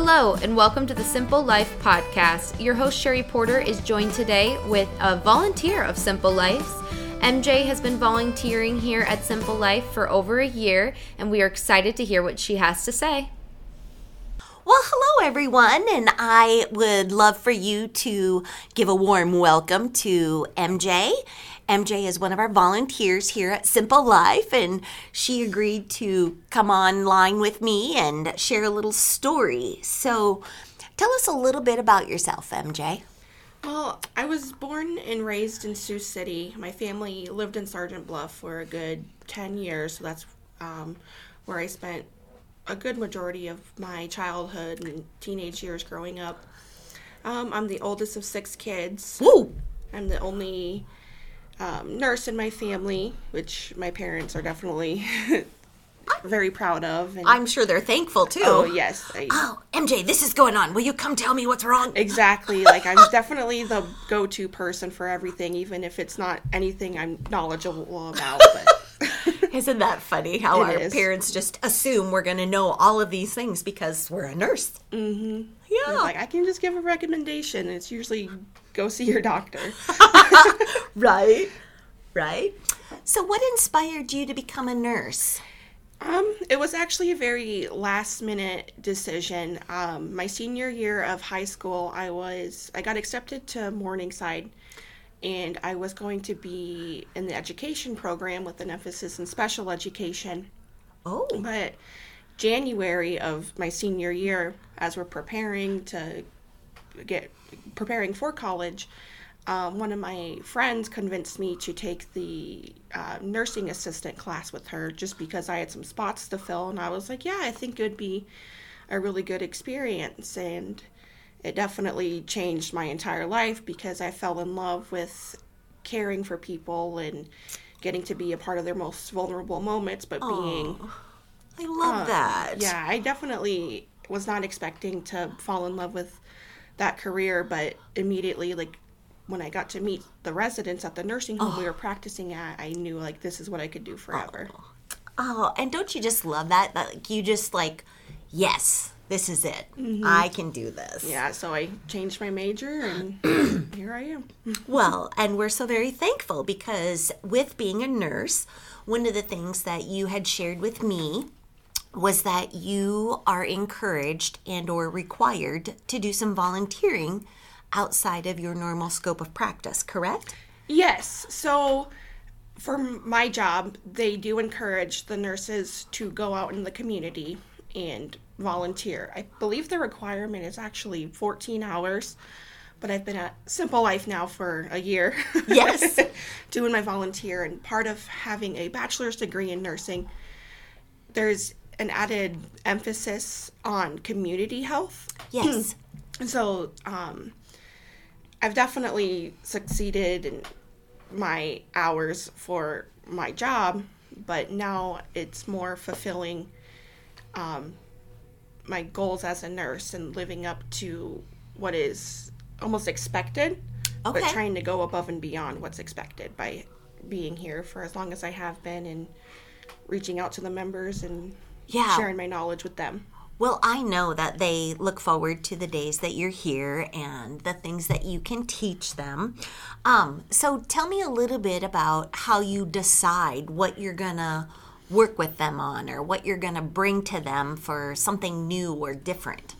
Hello, and welcome to the Simple Life podcast. Your host, Sheri Porter, is joined today with a volunteer of Simple Life. MJ has been volunteering here at Simple Life for over a year, and we are excited to hear what she has to say. Well, hello everyone, and I would love for you to give a warm welcome to MJ. MJ is one of our volunteers here at Simple Life, and she agreed to come online with me and share a little story. So, tell us a little bit about yourself, MJ. Well, I was born and raised in Sioux City. My family lived in Sergeant Bluff for a good 10 years, so that's um, where I spent a good majority of my childhood and teenage years growing up. Um, I'm the oldest of six kids. Woo! I'm the only um, nurse in my family, which my parents are definitely very proud of. And, I'm sure they're thankful too. oh, yes. I, Oh, MJ, this is going on. Will you come tell me what's wrong? Exactly. Like I'm definitely the go-to person for everything, even if it's not anything I'm knowledgeable about. But Isn't that funny how It our is. parents just assume we're going to know all of these things because we're a nurse? Mm-hmm. Yeah. like I can just give a recommendation. It's usually go see your doctor. right. Right. So, what inspired you to become a nurse? Um, it was actually a very last-minute decision. Um, my senior year of high school, I was I got accepted to Morningside, and I was going to be in the education program with an emphasis in special education. Oh, But January of my senior year, as we're preparing to get preparing for college, um, one of my friends convinced me to take the uh, nursing assistant class with her just because I had some spots to fill, and I was like, yeah, I think it would be a really good experience, and it definitely changed my entire life because I fell in love with caring for people and getting to be a part of their most vulnerable moments, but being I love that. yeah, I definitely was not expecting to fall in love with that career, but immediately, like, when I got to meet the residents at the nursing home we were practicing at, I knew, like, this is what I could do forever. Oh, and don't you just love that? Like, you just like, yes, this is it. Mm-hmm. I can do this. Yeah, so I changed my major, and here I am. Well, and we're so very thankful because with being a nurse, one of the things that you had shared with me was that you are encouraged and or required to do some volunteering outside of your normal scope of practice, correct? Yes. So for my job, they do encourage the nurses to go out in the community and volunteer. I believe the requirement is actually 14 hours, but I've been at Simple Life now for a year. Yes. doing my volunteer and part of having a bachelor's degree in nursing, there's an added emphasis on community health. Yes. So, um, I've definitely succeeded in my hours for my job, but now it's more fulfilling um, my goals as a nurse and living up to what is almost expected, Okay. but trying to go above and beyond what's expected by being here for as long as I have been and reaching out to the members and Yeah. sharing my knowledge with them. Well, I know that they look forward to the days that you're here and the things that you can teach them. Um, so tell me a little bit about how you decide what you're going to work with them on or what you're going to bring to them for something new or different.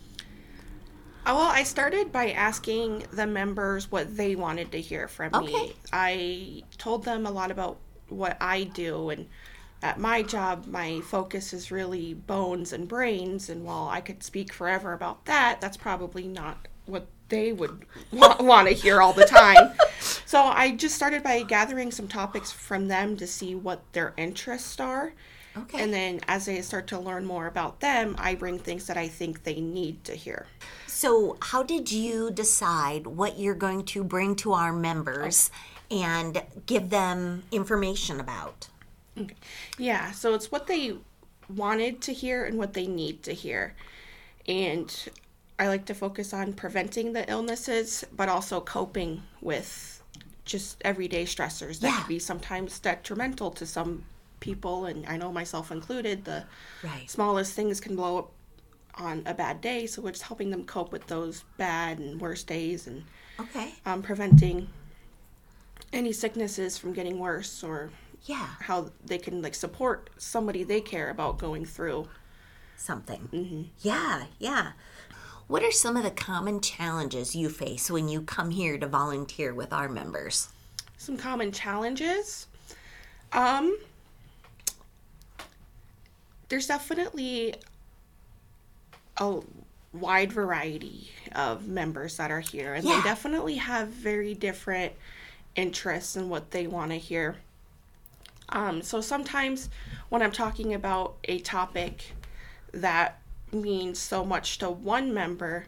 Uh, Well, I started by asking the members what they wanted to hear from Okay. me. I told them a lot about what I do, and at my job, my focus is really bones and brains. And while I could speak forever about that, that's probably not what they would wa- want to hear all the time. so I just started by gathering some topics from them to see what their interests are. Okay. And then as I start to learn more about them, I bring things that I think they need to hear. So, how did you decide what you're going to bring to our members oh. and give them information about? Yeah, so it's what they wanted to hear and what they need to hear. And I like to focus on preventing the illnesses, but also coping with just everyday stressors that Yeah. can be sometimes detrimental to some people, and I know myself included. The Right. smallest things can blow up on a bad day. So we're just helping them cope with those bad and worse days and Okay. um, preventing any sicknesses from getting worse or Yeah. how they can like support somebody they care about going through. Something. Mm-hmm. Yeah, yeah. What are some of the common challenges you face when you come here to volunteer with our members? Some common challenges. Um, there's definitely a wide variety of members that are here, and Yeah. they definitely have very different interests in what they want to hear. Um, so sometimes when I'm talking about a topic that means so much to one member,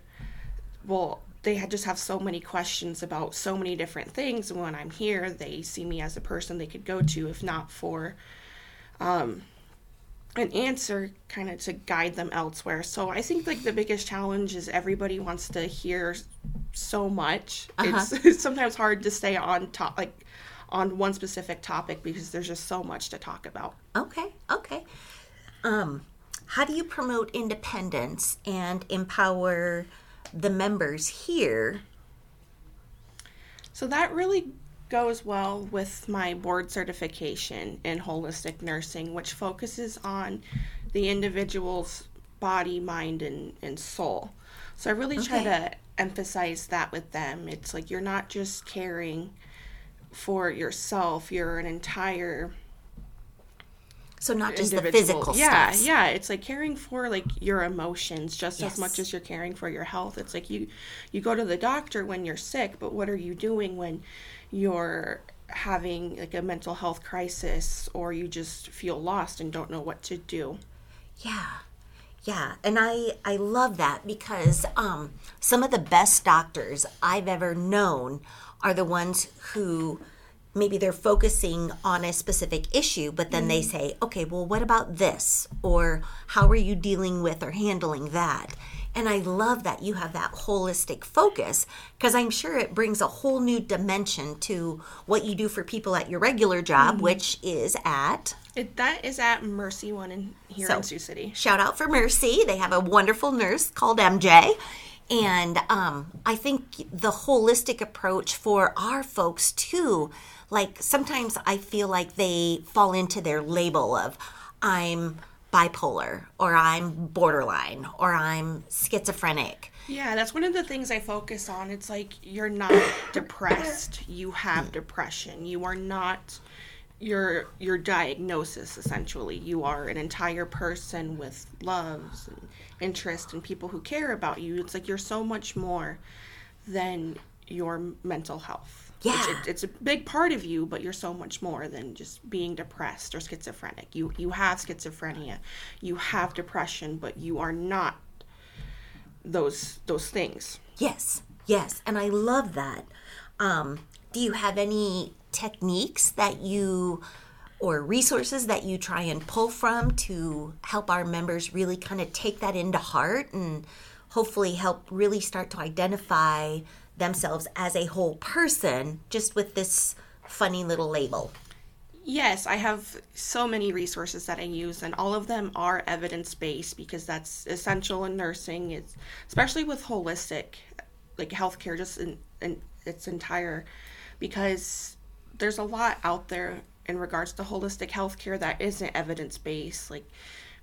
well, they just have so many questions about so many different things. And when I'm here, they see me as a person they could go to, if not for um, an answer, kind of to guide them elsewhere. So I think like the biggest challenge is everybody wants to hear so much. It's, it's sometimes hard to stay on top, like on one specific topic because there's just so much to talk about. Okay, okay. Um, how do you promote independence and empower the members here? So that really goes well with my board certification in holistic nursing, which focuses on the individual's body, mind, and, and soul. So I really try Okay. to emphasize that with them. It's like you're not just caring for yourself, you're an entire So not just the individual. physical yeah, stuff. Yeah, it's like caring for like your emotions just Yes. as much as you're caring for your health. It's like you you go to the doctor when you're sick, but what are you doing when you're having like a mental health crisis or you just feel lost and don't know what to do? Yeah. Yeah, and I I love that because um some of the best doctors I've ever known are the ones who maybe they're focusing on a specific issue but then they mm. say, "Okay, well what about this?" or "How are you dealing with or handling that?" And I love that you have that holistic focus because I'm sure it brings a whole new dimension to what you do for people at your regular job, mm-hmm. which is at It, that is at MercyOne in here So- in Sioux City. Shout out for Mercy. They have a wonderful nurse called MJ. And um, I think the holistic approach for our folks too, like sometimes I feel like they fall into their label of I'm bipolar or I'm borderline or I'm schizophrenic. Yeah, that's one of the things I focus on. It's like you're not depressed. You have depression. You are not your your diagnosis essentially. You are an entire person with loves and interest and people who care about you. It's like you're so much more than your mental health. It's- Yeah. it- it's a big part of you, but you're so much more than just being depressed or schizophrenic. You you have schizophrenia, you have depression, but you are not those those things. Yes, yes, and I love that. Um, do you have any techniques that you or resources that you try and pull from to help our members really kind of take that into heart and hopefully help really start to identify themselves as a whole person just with this funny little label? Yes, I have so many resources that I use, and all of them are evidence based because that's essential in nursing. It's especially with holistic, like healthcare, just in, in its entire, because there's a lot out there in regards to holistic healthcare that isn't evidence based. Like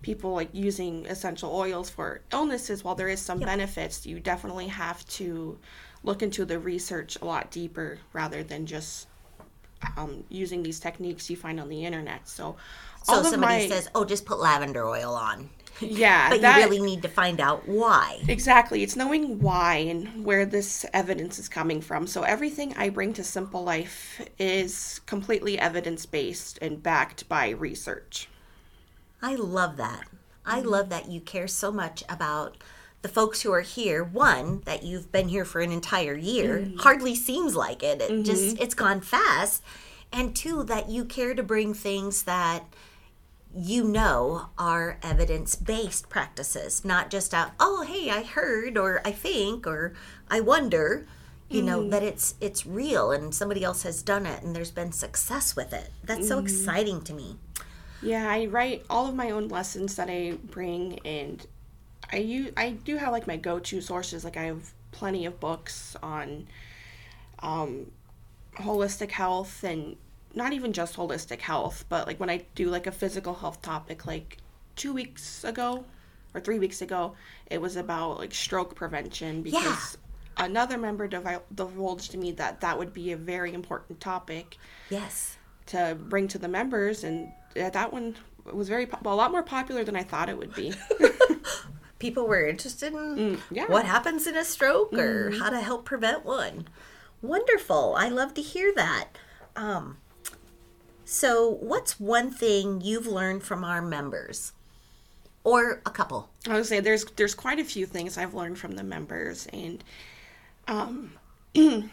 people like using essential oils for illnesses, while there is some benefits, you definitely have to look into the research a lot deeper rather than just um, using these techniques you find on the internet. So, So somebody my- says, "Oh, just put lavender oil on," yeah, but that, you really need to find out why. exactly. It's knowing why and where this evidence is coming from. So everything I bring to Simple Life is completely evidence based and backed by research. I love that. I mm-hmm. love that you care so much about the folks who are here. One, that you've been here for an entire year. Mm-hmm. Hardly seems like it. It just mm-hmm. it's gone fast. And two, that you care to bring things that you know are evidence-based practices, not just a oh hey, I heard or I think or I wonder. You know that it's it's real and somebody else has done it and there's been success with it. That's so exciting to me. Yeah, I write all of my own lessons that I bring and I use I do have like my go-to sources. Like I have plenty of books on um, holistic health and not even just holistic health, but like when I do like a physical health topic, like two weeks ago or three weeks ago, it was about like stroke prevention because another member divulged to me that that would be a very important topic Yes. to bring to the members, and that one was very po- a lot more popular than I thought it would be. People were interested in yeah. what happens in a stroke or how to help prevent one. Wonderful. I love to hear that. Um, so, what's one thing you've learned from our members? Or a couple? I would say there's there's quite a few things I've learned from the members, and um,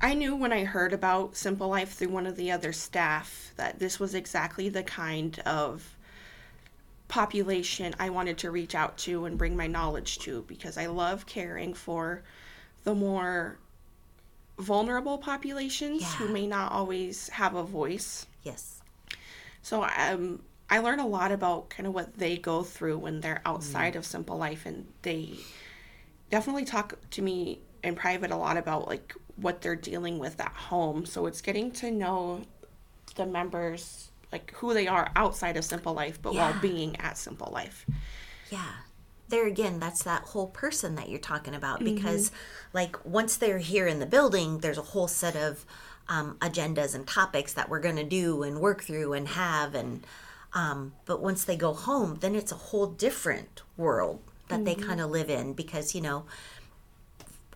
I knew when I heard about Simple Life through one of the other staff that this was exactly the kind of population I wanted to reach out to and bring my knowledge to because I love caring for the more vulnerable populations who may not always have a voice. Yes. So um, I learn a lot about kind of what they go through when they're outside of Simple Life, and they definitely talk to me in private a lot about like what they're dealing with at home. So it's getting to know the members, like who they are outside of Simple Life, but while being at Simple Life. Yeah. There again, that's that whole person that you're talking about because, like, once they're here in the building, there's a whole set of um, agendas and topics that we're going to do and work through and have. And, um, but once they go home, then it's a whole different world that they kind of live in because, you know,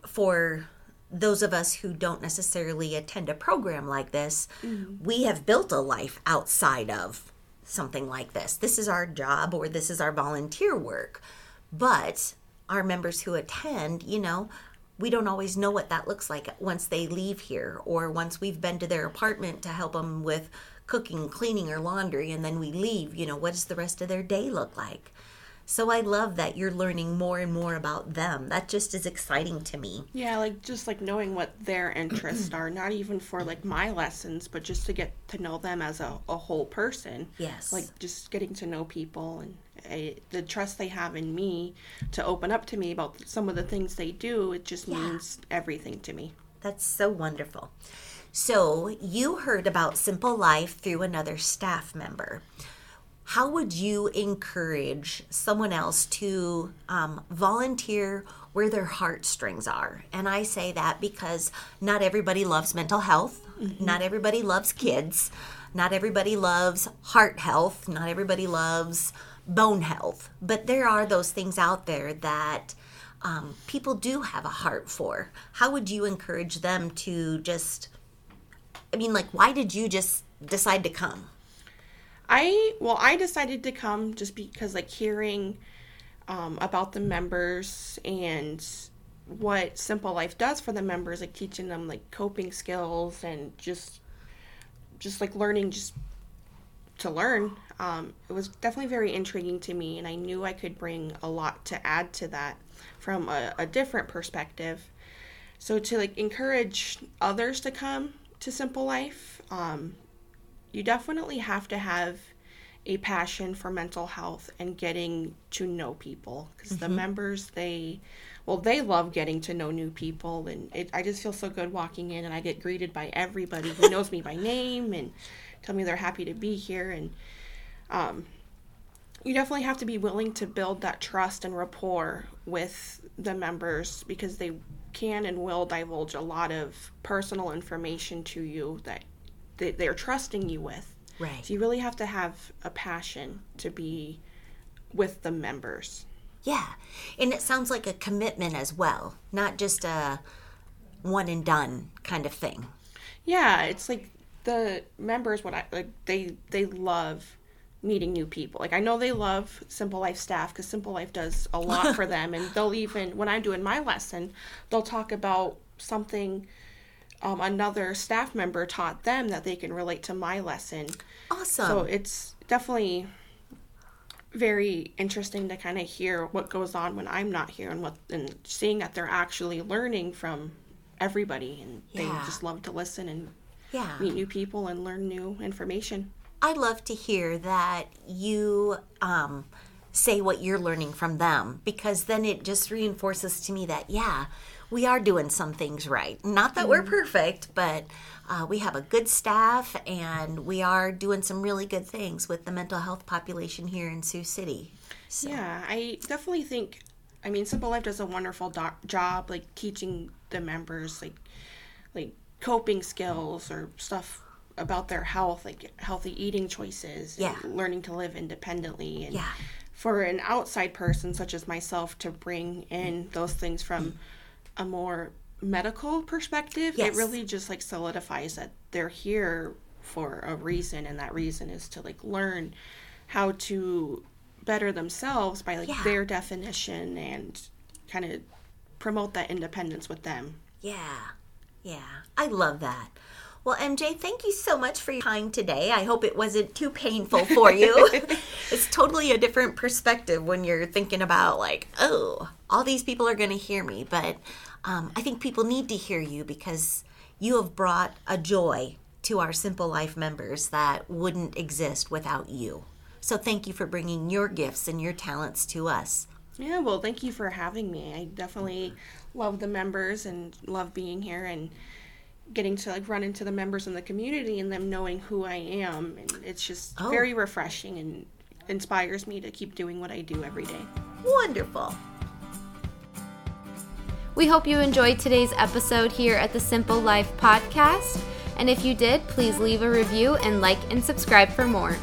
for those of us who don't necessarily attend a program like this, we have built a life outside of something like this. This is our job or this is our volunteer work. But our members who attend, you know, we don't always know what that looks like once they leave here or once we've been to their apartment to help them with cooking, cleaning, or laundry, and then we leave. You know, what does the rest of their day look like? So I love that you're learning more and more about them. That just is exciting to me. Yeah, like just like knowing what their interests are, not even for like my lessons, but just to get to know them as a, a whole person. Yes. Like just getting to know people and I, the trust they have in me to open up to me about some of the things they do, it just means everything to me. That's so wonderful. So, you heard about Simple Life through another staff member. How would you encourage someone else to um, volunteer where their heartstrings are? And I say that because not everybody loves mental health, not everybody loves kids, not everybody loves heart health, not everybody loves bone health. But there are those things out there that um, people do have a heart for. How would you encourage them to just? I mean, like, why did you just decide to come? I well, I decided to come just because like hearing um, about the members and what Simple Life does for the members, like teaching them like coping skills and just just like learning just to learn. Um, it was definitely very intriguing to me, and I knew I could bring a lot to add to that from a, a different perspective. So to like encourage others to come to Simple Life, um, you definitely have to have a passion for mental health and getting to know people because the members they well they love getting to know new people and it, i just feel so good walking in and i get greeted by everybody who knows me by name and tell me they're happy to be here and um, you definitely have to be willing to build that trust and rapport with the members because they can and will divulge a lot of personal information to you that they, they're trusting you with. Right. So you really have to have a passion to be with the members. Yeah. And it sounds like a commitment as well, not just a one and done kind of thing. Yeah, it's like the members what I like they they love meeting new people. Like I know they love Simple Life staff because Simple Life does a lot for them, and they'll even when I'm doing my lesson, they'll talk about something um, another staff member taught them that they can relate to my lesson. Awesome. So it's definitely very interesting to kind of hear what goes on when I'm not here and what and seeing that they're actually learning from everybody and they just love to listen and yeah. meet new people and learn new information. I love to hear that you um, say what you're learning from them because then it just reinforces to me that, yeah, we are doing some things right. Not that we're perfect, but uh, we have a good staff and we are doing some really good things with the mental health population here in Sioux City. So. Yeah, I definitely think. I mean, Simple Life does a wonderful do- job, like teaching the members like like coping skills or stuff about their health, like healthy eating choices, yeah. learning to live independently, and yeah. for an outside person such as myself to bring in those things from a more medical perspective, yes. it really just like solidifies that they're here for a reason, and that reason is to like learn how to better themselves by like Yeah. their definition and kind of promote that independence with them. Yeah, yeah, I love that. Well, MJ, thank you so much for your time today. I hope it wasn't too painful for you. it's totally a different perspective when you're thinking about, like, oh, all these people are going to hear me. But um, I think people need to hear you because you have brought a joy to our Simple Life members that wouldn't exist without you. So thank you for bringing your gifts and your talents to us. Yeah, well, thank you for having me. I definitely love the members and love being here and getting to like run into the members in the community and them knowing who I am and it's just Oh. very refreshing and inspires me to keep doing what I do every day. Wonderful. We hope you enjoyed today's episode here at the Simple Life Podcast. And if you did, please leave a review and like and subscribe for more.